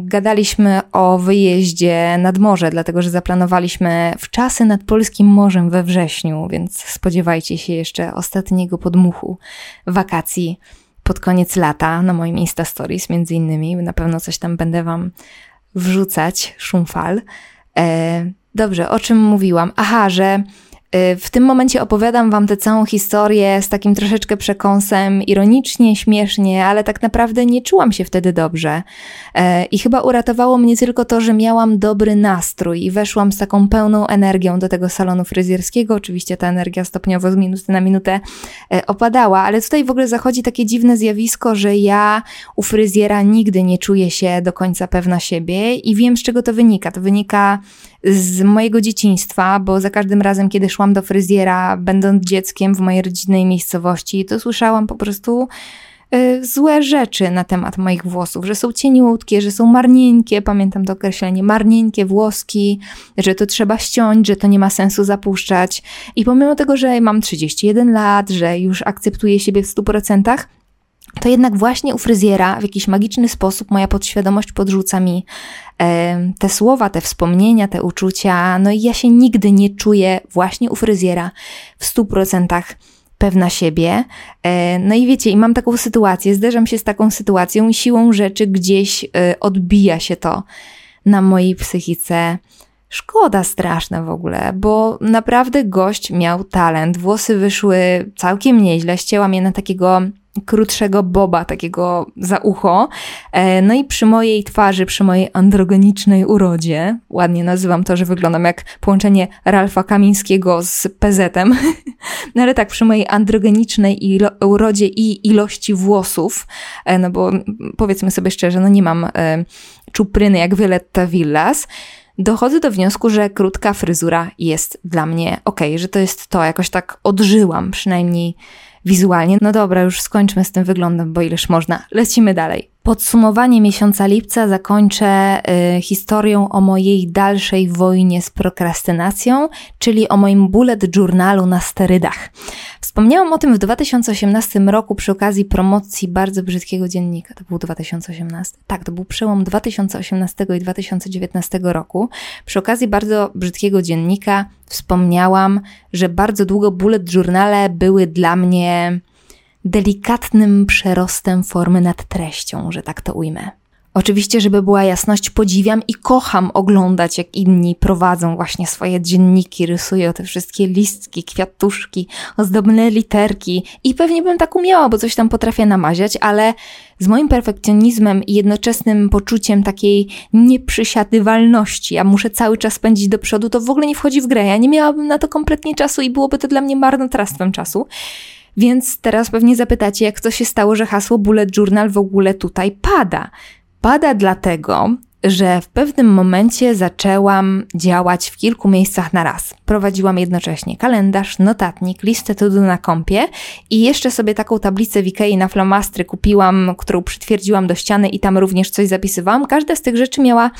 Gadaliśmy o wyjeździe nad morze, dlatego że zaplanowaliśmy w czasy nad polskim morzem we wrześniu, więc spodziewajcie się jeszcze ostatniego podmuchu wakacji pod koniec lata na moim Insta Stories między innymi. Na pewno coś tam będę wam wrzucać, szumfal. E, Dobrze, o czym mówiłam? Aha, że Y, w tym momencie opowiadam Wam tę całą historię z takim troszeczkę przekąsem, ironicznie, śmiesznie, ale tak naprawdę nie czułam się wtedy dobrze. Y, I chyba uratowało mnie tylko to, że miałam dobry nastrój i weszłam z taką pełną energią do tego salonu fryzjerskiego. Oczywiście ta energia stopniowo z minuty na minutę y, opadała, ale tutaj w ogóle zachodzi takie dziwne zjawisko, że ja u fryzjera nigdy nie czuję się do końca pewna siebie i wiem, z czego to wynika. To wynika z mojego dzieciństwa, bo za każdym razem, kiedy szłam do fryzjera, będąc dzieckiem w mojej rodzinnej miejscowości, to słyszałam po prostu y, złe rzeczy na temat moich włosów, że są cieniutkie, że są marnieńkie, pamiętam to określenie, marnieńkie włoski, że to trzeba ściąć, że to nie ma sensu zapuszczać. I pomimo tego, że mam 31 lat, że już akceptuję siebie w 100%, to jednak właśnie u fryzjera w jakiś magiczny sposób moja podświadomość podrzuca mi e, te słowa, te wspomnienia, te uczucia. No i ja się nigdy nie czuję właśnie u fryzjera w stu procentach pewna siebie. E, no i wiecie, i mam taką sytuację, zderzam się z taką sytuacją i siłą rzeczy gdzieś e, odbija się to na mojej psychice. Szkoda straszna w ogóle, bo naprawdę gość miał talent. Włosy wyszły całkiem nieźle, ścięłam je na takiego krótszego boba, takiego za ucho. E, no i przy mojej twarzy, przy mojej androgenicznej urodzie, ładnie nazywam to, że wyglądam jak połączenie Ralfa Kamińskiego z PZ-em, no ale tak, przy mojej androgenicznej urodzie i ilości włosów, e, no bo powiedzmy sobie szczerze, no nie mam e, czupryny jak Violetta Villas, dochodzę do wniosku, że krótka fryzura jest dla mnie ok, że to jest to, jakoś tak odżyłam przynajmniej wizualnie. No dobra, już skończmy z tym wyglądem, bo ileż można. Lecimy dalej. Podsumowanie miesiąca lipca zakończę y, historią o mojej dalszej wojnie z prokrastynacją, czyli o moim bullet journalu na sterydach. Wspomniałam o tym w 2018 roku przy okazji promocji bardzo brzydkiego dziennika. To był 2018? Tak, to był przełom 2018 i 2019 roku. Przy okazji bardzo brzydkiego dziennika wspomniałam, że bardzo długo bullet journale były dla mnie delikatnym przerostem formy nad treścią, że tak to ujmę. Oczywiście, żeby była jasność, podziwiam i kocham oglądać, jak inni prowadzą właśnie swoje dzienniki, rysują te wszystkie listki, kwiatuszki, ozdobne literki i pewnie bym tak umiała, bo coś tam potrafię namaziać, ale z moim perfekcjonizmem i jednoczesnym poczuciem takiej nieprzysiadywalności, a muszę cały czas pędzić do przodu, to w ogóle nie wchodzi w grę. Ja nie miałabym na to kompletnie czasu i byłoby to dla mnie marnotrawstwem czasu. Więc teraz pewnie zapytacie, jak to się stało, że hasło Bullet Journal w ogóle tutaj pada. Pada dlatego, że w pewnym momencie zaczęłam działać w kilku miejscach na raz. Prowadziłam jednocześnie kalendarz, notatnik, listę to na kompie i jeszcze sobie taką tablicę w Ikei na flamastry kupiłam, którą przytwierdziłam do ściany i tam również coś zapisywałam. Każda z tych rzeczy miała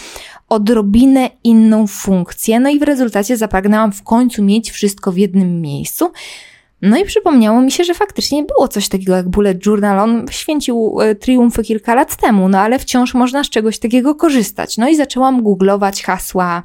odrobinę inną funkcję, no i w rezultacie zapragnęłam w końcu mieć wszystko w jednym miejscu. No i przypomniało mi się, że faktycznie było coś takiego jak Bullet Journal. On święcił e, triumfy kilka lat temu, no ale wciąż można z czegoś takiego korzystać. No i zaczęłam googlować hasła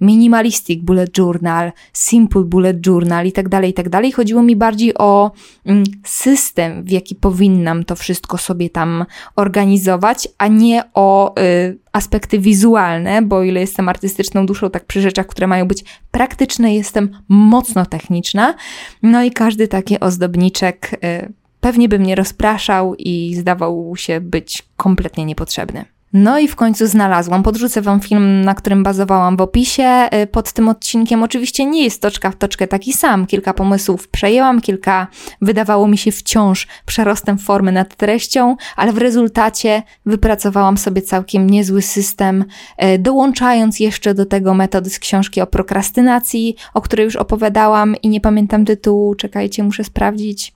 minimalistic bullet journal, simple bullet journal i tak dalej, i tak dalej. Chodziło mi bardziej o mm, system, w jaki powinnam to wszystko sobie tam organizować, a nie o y, aspekty wizualne, bo ile jestem artystyczną duszą, tak przy rzeczach, które mają być praktyczne, jestem mocno techniczna. No i każdy taki ozdobniczek y, pewnie by mnie rozpraszał i zdawał się być kompletnie niepotrzebny. No i w końcu znalazłam. Podrzucę Wam film, na którym bazowałam w opisie. Y, pod tym odcinkiem oczywiście nie jest toczka w toczkę taki sam. Kilka pomysłów przejęłam, kilka wydawało mi się wciąż przerostem formy nad treścią, ale w rezultacie wypracowałam sobie całkiem niezły system, y, dołączając jeszcze do tego metody z książki o prokrastynacji, o której już opowiadałam i nie pamiętam tytułu. Czekajcie, muszę sprawdzić.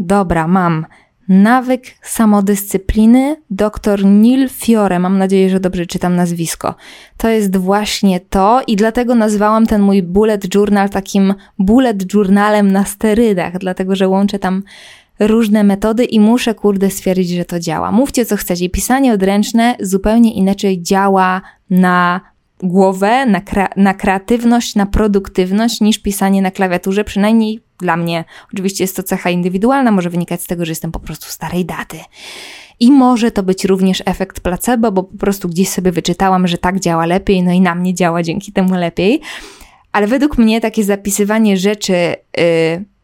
Dobra, mam. Nawyk samodyscypliny dr Neil Fiore. Mam nadzieję, że dobrze czytam nazwisko. To jest właśnie to i dlatego nazwałam ten mój bullet journal takim bullet journalem na sterydach, dlatego że łączę tam różne metody i muszę kurde stwierdzić, że to działa. Mówcie co chcecie. Pisanie odręczne zupełnie inaczej działa na głowę, na, na kreatywność, na produktywność niż pisanie na klawiaturze, przynajmniej Dla mnie oczywiście jest to cecha indywidualna, może wynikać z tego, że jestem po prostu starej daty. I może to być również efekt placebo, bo po prostu gdzieś sobie wyczytałam, że tak działa lepiej, no i na mnie działa dzięki temu lepiej. Ale według mnie takie zapisywanie rzeczy, yy,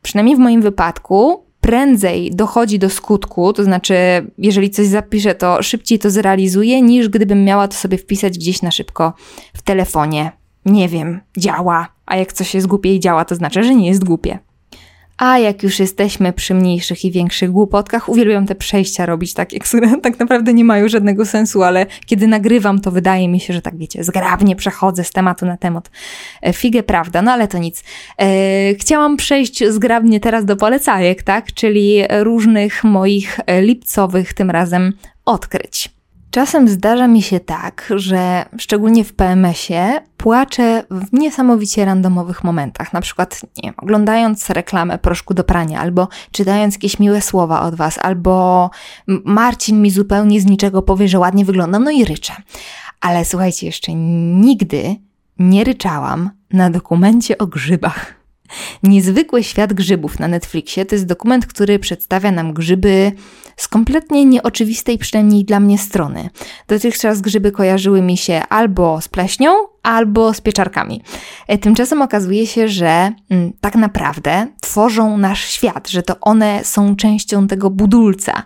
przynajmniej w moim wypadku, prędzej dochodzi do skutku, to znaczy, jeżeli coś zapiszę, to szybciej to zrealizuję, niż gdybym miała to sobie wpisać gdzieś na szybko w telefonie. Nie wiem, działa, a jak coś jest głupie i działa, to znaczy, że nie jest głupie. A jak już jesteśmy przy mniejszych i większych głupotkach, uwielbiam te przejścia robić takie, które tak naprawdę nie mają żadnego sensu, ale kiedy nagrywam, to wydaje mi się, że tak wiecie, zgrabnie przechodzę z tematu na temat. E, figę prawda, no ale to nic. E, chciałam przejść zgrabnie teraz do polecajek, tak? Czyli różnych moich lipcowych tym razem odkryć. Czasem zdarza mi się tak, że szczególnie w PMS-ie płaczę w niesamowicie randomowych momentach. Na przykład, nie wiem, oglądając reklamę proszku do prania, albo czytając jakieś miłe słowa od Was, albo Marcin mi zupełnie z niczego powie, że ładnie wyglądam, no i ryczę. Ale słuchajcie, jeszcze nigdy nie ryczałam na dokumencie o grzybach. Niezwykły świat grzybów na Netflixie to jest dokument, który przedstawia nam grzyby z kompletnie nieoczywistej, przynajmniej dla mnie, strony. Dotychczas grzyby kojarzyły mi się albo z pleśnią, albo z pieczarkami. E, tymczasem okazuje się, że mm, tak naprawdę tworzą nasz świat, że to one są częścią tego budulca,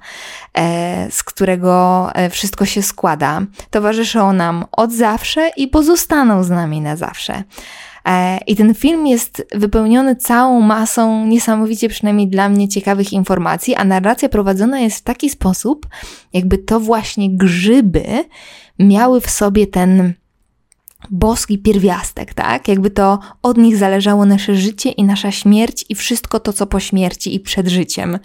e, z którego e, wszystko się składa. Towarzyszą nam od zawsze i pozostaną z nami na zawsze. E, I ten film jest wypełniony całą masą niesamowicie, przynajmniej dla mnie, ciekawych informacji, a narracja prowadzona jest w taki sposób, jakby to właśnie grzyby miały w sobie ten boski pierwiastek, tak? Jakby to od nich zależało nasze życie i nasza śmierć i wszystko to, co po śmierci i przed życiem.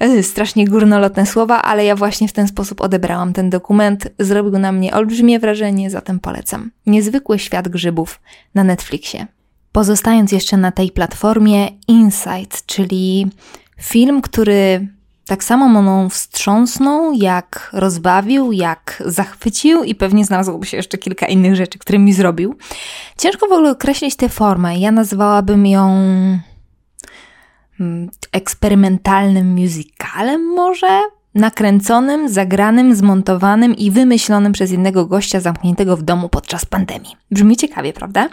E, strasznie górnolotne słowa, ale ja właśnie w ten sposób odebrałam ten dokument. Zrobił na mnie olbrzymie wrażenie, zatem polecam. Niezwykły świat grzybów na Netflixie. Pozostając jeszcze na tej platformie, Insight, czyli film, który tak samo mną wstrząsnął, jak rozbawił, jak zachwycił i pewnie znalazłoby się jeszcze kilka innych rzeczy, które mi zrobił. Ciężko w ogóle określić tę formę. Ja nazwałabym ją mm, eksperymentalnym musicalem może? Nakręconym, zagranym, zmontowanym i wymyślonym przez jednego gościa zamkniętego w domu podczas pandemii. Brzmi ciekawie, prawda?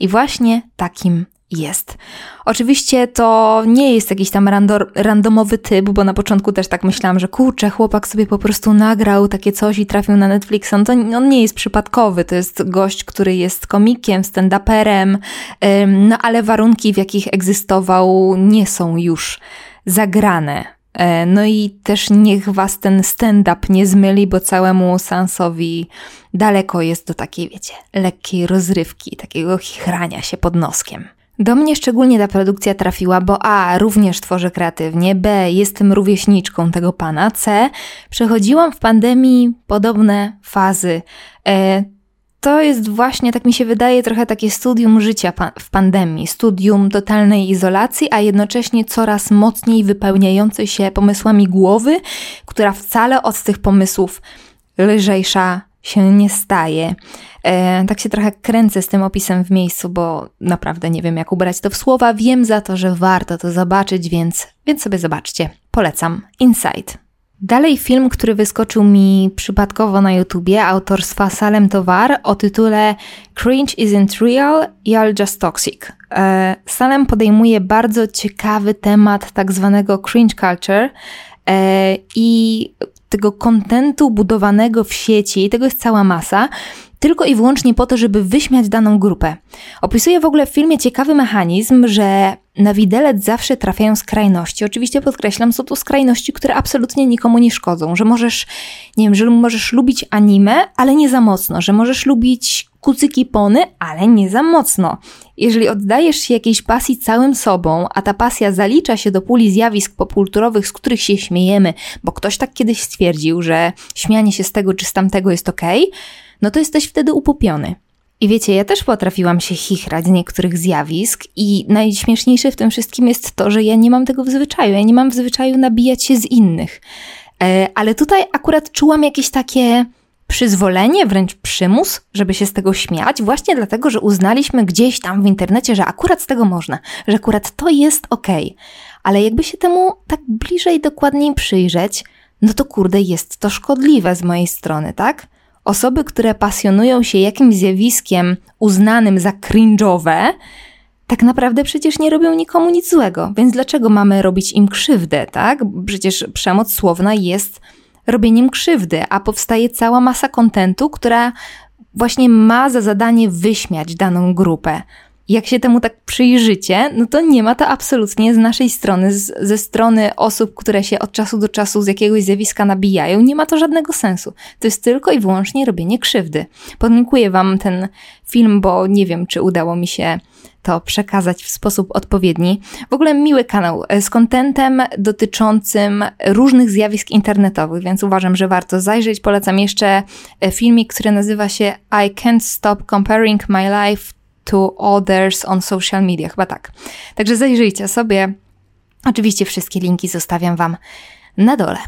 I właśnie takim jest. Oczywiście to nie jest jakiś tam randomowy typ, bo na początku też tak myślałam, że kurczę, chłopak sobie po prostu nagrał takie coś i trafił na Netflixa. No to on nie jest przypadkowy, to jest gość, który jest komikiem, stand-uperem, no ale warunki, w jakich egzystował, nie są już zagrane. E, no i też niech was ten stand-up nie zmyli, bo całemu sansowi daleko jest do takiej, wiecie, lekkiej rozrywki, takiego chichrania się pod noskiem. Do mnie szczególnie ta produkcja trafiła, bo A. również tworzę kreatywnie, B. jestem rówieśniczką tego pana, C. przechodziłam w pandemii podobne fazy. E, to jest właśnie, tak mi się wydaje, trochę takie studium życia w pandemii, studium totalnej izolacji, a jednocześnie coraz mocniej wypełniającej się pomysłami głowy, która wcale od tych pomysłów lżejsza się nie staje. E, tak się trochę kręcę z tym opisem w miejscu, bo naprawdę nie wiem, jak ubrać to w słowa. Wiem za to, że warto to zobaczyć, więc, więc sobie zobaczcie. Polecam. Inside. Dalej film, który wyskoczył mi przypadkowo na YouTubie, autorstwa Salem Towar o tytule Cringe isn't real, you're just toxic. E, Salem podejmuje bardzo ciekawy temat tak zwanego cringe culture i tego kontentu budowanego w sieci, tego jest cała masa, tylko i wyłącznie po to, żeby wyśmiać daną grupę. Opisuje w ogóle w filmie ciekawy mechanizm, że na widelec zawsze trafiają skrajności. Oczywiście podkreślam, są to skrajności, które absolutnie nikomu nie szkodzą, że możesz, nie wiem, że możesz lubić anime, ale nie za mocno, że możesz lubić kucyki pony, ale nie za mocno. Jeżeli oddajesz się jakiejś pasji całym sobą, a ta pasja zalicza się do puli zjawisk popkulturowych, z których się śmiejemy, bo ktoś tak kiedyś stwierdził, że śmianie się z tego czy z tamtego jest okej, okay, no to jesteś wtedy upupiony. I wiecie, ja też potrafiłam się chichrać z niektórych zjawisk i najśmieszniejsze w tym wszystkim jest to, że ja nie mam tego w zwyczaju. Ja nie mam w zwyczaju nabijać się z innych. E, ale tutaj akurat czułam jakieś takie przyzwolenie, wręcz przymus, żeby się z tego śmiać, właśnie dlatego, że uznaliśmy gdzieś tam w internecie, że akurat z tego można, że akurat to jest okej. Okay. Ale jakby się temu tak bliżej, dokładniej przyjrzeć, no to kurde, jest to szkodliwe z mojej strony, tak? Osoby, które pasjonują się jakimś zjawiskiem uznanym za cringe'owe, tak naprawdę przecież nie robią nikomu nic złego, więc dlaczego mamy robić im krzywdę, tak? Przecież przemoc słowna jest robieniem krzywdy, a powstaje cała masa kontentu, która właśnie ma za zadanie wyśmiać daną grupę. Jak się temu tak przyjrzycie, no to nie ma to absolutnie z naszej strony, z, ze strony osób, które się od czasu do czasu z jakiegoś zjawiska nabijają, nie ma to żadnego sensu. To jest tylko i wyłącznie robienie krzywdy. Podlinkuję Wam ten film, bo nie wiem, czy udało mi się to przekazać w sposób odpowiedni. W ogóle miły kanał e, z kontentem dotyczącym różnych zjawisk internetowych, więc uważam, że warto zajrzeć. Polecam jeszcze e, filmik, który nazywa się I Can't Stop Comparing My Life to Others on Social Media, chyba tak. Także zajrzyjcie sobie. Oczywiście wszystkie linki zostawiam Wam na dole.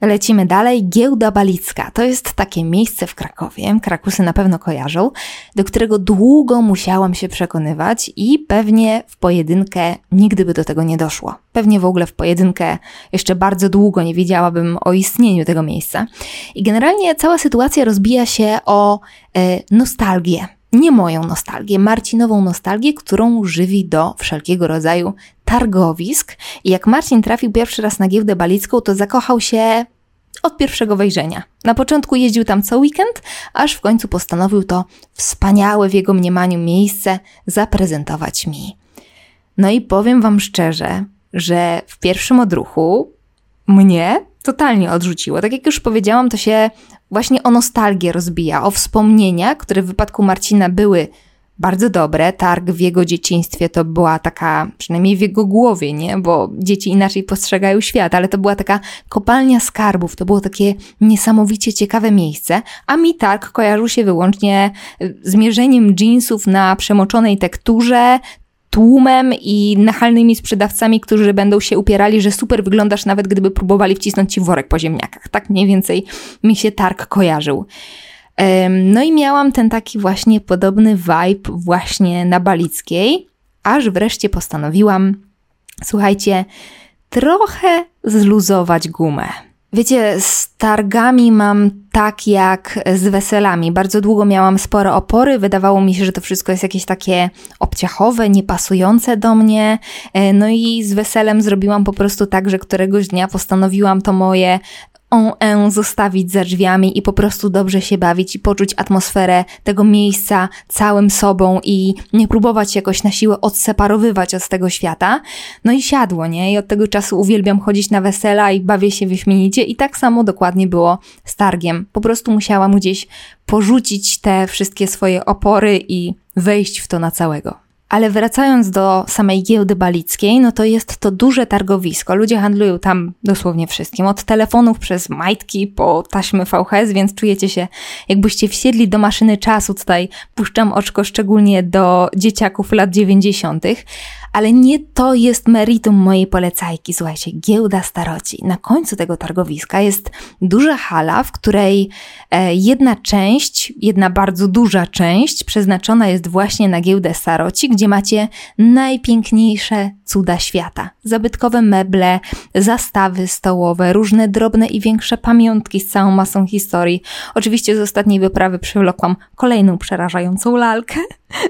Lecimy dalej. Giełda Balicka. To jest takie miejsce w Krakowie, Krakusy na pewno kojarzą, do którego długo musiałam się przekonywać i pewnie w pojedynkę nigdy by do tego nie doszło. Pewnie w ogóle w pojedynkę jeszcze bardzo długo nie wiedziałabym o istnieniu tego miejsca. I generalnie cała sytuacja rozbija się o e, nostalgię. Nie moją nostalgię, Marcinową nostalgię, którą żywi do wszelkiego rodzaju targowisk. I jak Marcin trafił pierwszy raz na giełdę balicką, to zakochał się od pierwszego wejrzenia. Na początku jeździł tam co weekend, aż w końcu postanowił to wspaniałe w jego mniemaniu miejsce zaprezentować mi. No i powiem Wam szczerze, że w pierwszym odruchu mnie totalnie odrzuciło. Tak jak już powiedziałam, to się właśnie o nostalgię rozbija, o wspomnienia, które w wypadku Marcina były bardzo dobre. Targ w jego dzieciństwie to była taka, przynajmniej w jego głowie, nie? Bo dzieci inaczej postrzegają świat, ale to była taka kopalnia skarbów, to było takie niesamowicie ciekawe miejsce, a mi targ kojarzył się wyłącznie z mierzeniem jeansów na przemoczonej tekturze, tłumem i nachalnymi sprzedawcami, którzy będą się upierali, że super wyglądasz, nawet gdyby próbowali wcisnąć ci worek po ziemniakach. Tak mniej więcej mi się targ kojarzył. No i miałam ten taki właśnie podobny vibe właśnie na Balickiej, aż wreszcie postanowiłam, słuchajcie, trochę zluzować gumę. Wiecie, z targami mam tak jak z weselami. Bardzo długo miałam spore opory, wydawało mi się, że to wszystko jest jakieś takie obciachowe, niepasujące do mnie. E, no i z weselem zrobiłam po prostu tak, że któregoś dnia postanowiłam to moje on zostawić za drzwiami i po prostu dobrze się bawić i poczuć atmosferę tego miejsca całym sobą i nie próbować jakoś na siłę odseparowywać od tego świata. No i siadło, nie? I od tego czasu uwielbiam chodzić na wesela i bawię się wyśmienicie i tak samo dokładnie było z targiem. Po prostu musiałam gdzieś porzucić te wszystkie swoje opory i wejść w to na całego. Ale wracając do samej giełdy balickiej, no to jest to duże targowisko. Ludzie handlują tam dosłownie wszystkim. Od telefonów przez majtki po taśmy VHS, więc czujecie się jakbyście wsiedli do maszyny czasu. Tutaj puszczam oczko szczególnie do dzieciaków lat 90 ale nie to jest meritum mojej polecajki. Słuchajcie, giełda staroci. Na końcu tego targowiska jest duża hala, w której e, jedna część, jedna bardzo duża część przeznaczona jest właśnie na giełdę staroci, gdzie macie najpiękniejsze cuda świata. Zabytkowe meble, zastawy stołowe, różne drobne i większe pamiątki z całą masą historii. Oczywiście z ostatniej wyprawy przywlokłam kolejną przerażającą lalkę,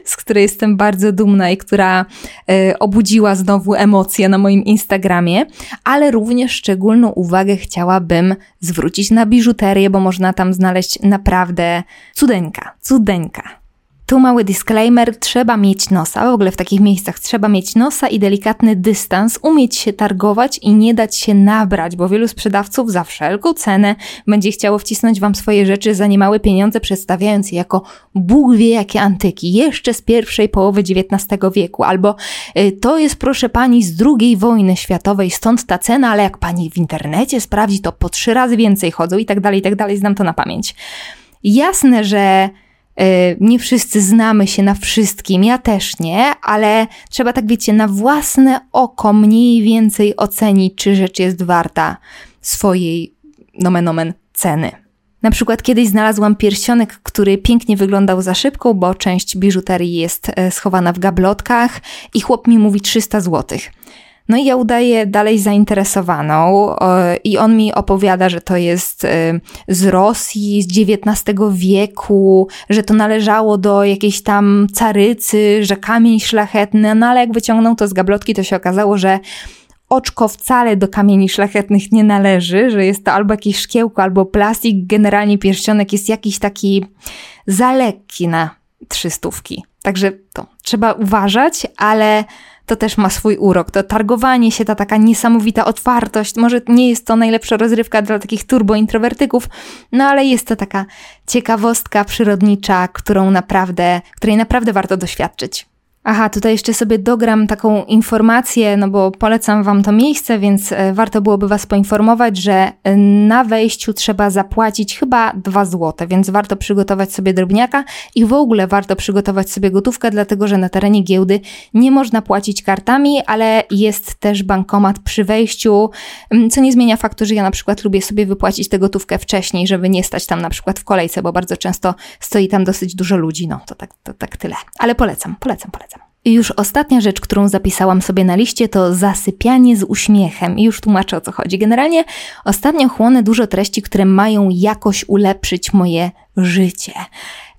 z której jestem bardzo dumna i która y, obudziła znowu emocje na moim Instagramie, ale również szczególną uwagę chciałabym zwrócić na biżuterię, bo można tam znaleźć naprawdę cudeńka, cudeńka. Tu mały disclaimer, trzeba mieć nosa, w ogóle w takich miejscach trzeba mieć nosa i delikatny dystans, umieć się targować i nie dać się nabrać, bo wielu sprzedawców za wszelką cenę będzie chciało wcisnąć wam swoje rzeczy za niemałe pieniądze, przedstawiając je jako Bóg wie jakie antyki, jeszcze z pierwszej połowy XIX wieku, albo y, to jest proszę pani z II wojny światowej, stąd ta cena, ale jak pani w internecie sprawdzi, to po trzy razy więcej chodzą i tak dalej, i tak dalej, znam to na pamięć. Jasne, że nie wszyscy znamy się na wszystkim, ja też nie, ale trzeba tak wiecie, na własne oko mniej więcej ocenić, czy rzecz jest warta swojej nomen omen ceny. Na przykład kiedyś znalazłam pierścionek, który pięknie wyglądał za szybko, bo część biżuterii jest e, schowana w gablotkach i chłop mi mówi 300 zł. No i ja udaję dalej zainteresowaną i on mi opowiada, że to jest e, z Rosji, z XIX wieku, że to należało do jakiejś tam carycy, że kamień szlachetny, no ale jak wyciągnął to z gablotki, to się okazało, że oczko wcale do kamieni szlachetnych nie należy, że jest to albo jakieś szkiełko, albo plastik. Generalnie pierścionek jest jakiś taki za lekki na trzystówki. Także to trzeba uważać, ale to też ma swój urok. To targowanie się, ta taka niesamowita otwartość. Może nie jest to najlepsza rozrywka dla takich turbo-introwertyków, no ale jest to taka ciekawostka przyrodnicza, którą naprawdę, której naprawdę warto doświadczyć. Aha, tutaj jeszcze sobie dogram taką informację, no bo polecam Wam to miejsce, więc e, warto byłoby Was poinformować, że e, na wejściu trzeba zapłacić chyba 2 zł, więc warto przygotować sobie drobniaka i w ogóle warto przygotować sobie gotówkę, dlatego że na terenie giełdy nie można płacić kartami, ale jest też bankomat przy wejściu, co nie zmienia faktu, że ja na przykład lubię sobie wypłacić tę gotówkę wcześniej, żeby nie stać tam na przykład w kolejce, bo bardzo często stoi tam dosyć dużo ludzi. No to tak, to tak tyle. Ale polecam, polecam, polecam. I już ostatnia rzecz, którą zapisałam sobie na liście, to zasypianie z uśmiechem. I już tłumaczę o co chodzi. Generalnie ostatnio chłonę dużo treści, które mają jakoś ulepszyć moje życie.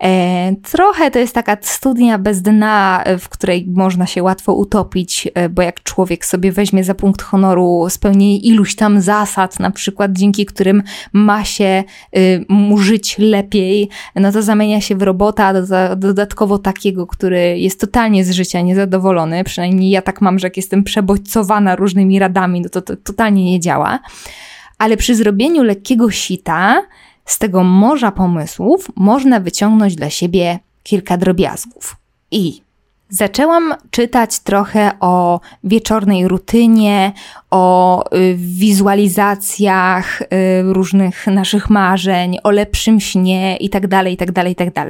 E, trochę to jest taka studnia bez dna, w której można się łatwo utopić, e, bo jak człowiek sobie weźmie za punkt honoru spełnienie iluś tam zasad, na przykład dzięki którym ma się mu żyć lepiej, no to zamienia się w robota, dodatkowo takiego, który jest totalnie z życia niezadowolony. Przynajmniej ja tak mam, że jak jestem przebodźcowana różnymi radami, no to to totalnie nie działa. Ale przy zrobieniu lekkiego sita, z tego morza pomysłów można wyciągnąć dla siebie kilka drobiazgów. I Zaczęłam czytać trochę o wieczornej rutynie, o y, wizualizacjach y, różnych naszych marzeń, o lepszym śnie itd., itd., itd.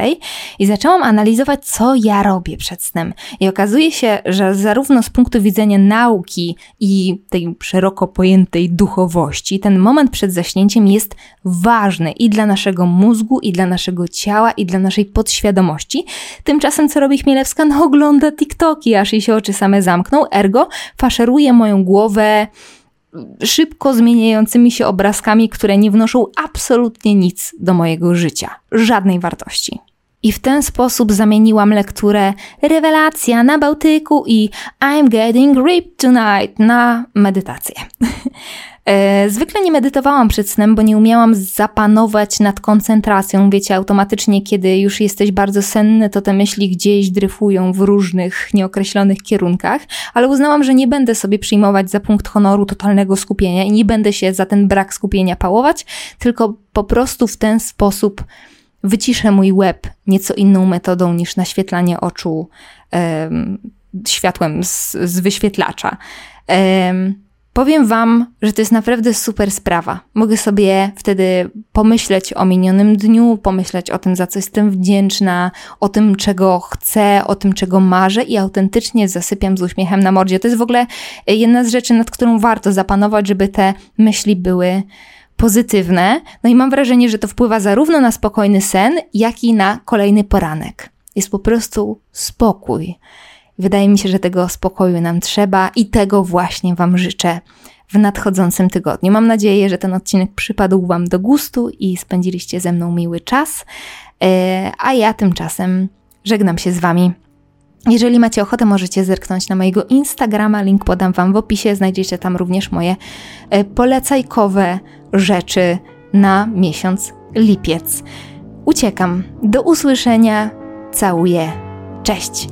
I zaczęłam analizować, co ja robię przed snem. I okazuje się, że zarówno z punktu widzenia nauki i tej szeroko pojętej duchowości, ten moment przed zaśnięciem jest ważny i dla naszego mózgu, i dla naszego ciała, i dla naszej podświadomości. Tymczasem, co robi Chmielewska? No TikToki, aż jej się oczy same zamkną, ergo faszeruje moją głowę szybko zmieniającymi się obrazkami, które nie wnoszą absolutnie nic do mojego życia, żadnej wartości. I w ten sposób zamieniłam lekturę Rewelacja na Bałtyku i I'm Getting Ripped Tonight na medytację. E, zwykle nie medytowałam przed snem, bo nie umiałam zapanować nad koncentracją. Wiecie, automatycznie, kiedy już jesteś bardzo senny, to te myśli gdzieś dryfują w różnych nieokreślonych kierunkach, ale uznałam, że nie będę sobie przyjmować za punkt honoru totalnego skupienia i nie będę się za ten brak skupienia pałować, tylko po prostu w ten sposób wyciszę mój łeb nieco inną metodą niż naświetlanie oczu um, światłem z, z wyświetlacza. Um, Powiem Wam, że to jest naprawdę super sprawa. Mogę sobie wtedy pomyśleć o minionym dniu, pomyśleć o tym, za co jestem wdzięczna, o tym, czego chcę, o tym, czego marzę i autentycznie zasypiam z uśmiechem na mordzie. To jest w ogóle jedna z rzeczy, nad którą warto zapanować, żeby te myśli były pozytywne. No i mam wrażenie, że to wpływa zarówno na spokojny sen, jak i na kolejny poranek. Jest po prostu spokój. Wydaje mi się, że tego spokoju nam trzeba i tego właśnie Wam życzę w nadchodzącym tygodniu. Mam nadzieję, że ten odcinek przypadł Wam do gustu i spędziliście ze mną miły czas. E, a ja tymczasem żegnam się z Wami. Jeżeli macie ochotę, możecie zerknąć na mojego Instagrama, link podam Wam w opisie. Znajdziecie tam również moje e, polecajkowe rzeczy na miesiąc lipiec. Uciekam. Do usłyszenia. Całuję. Cześć.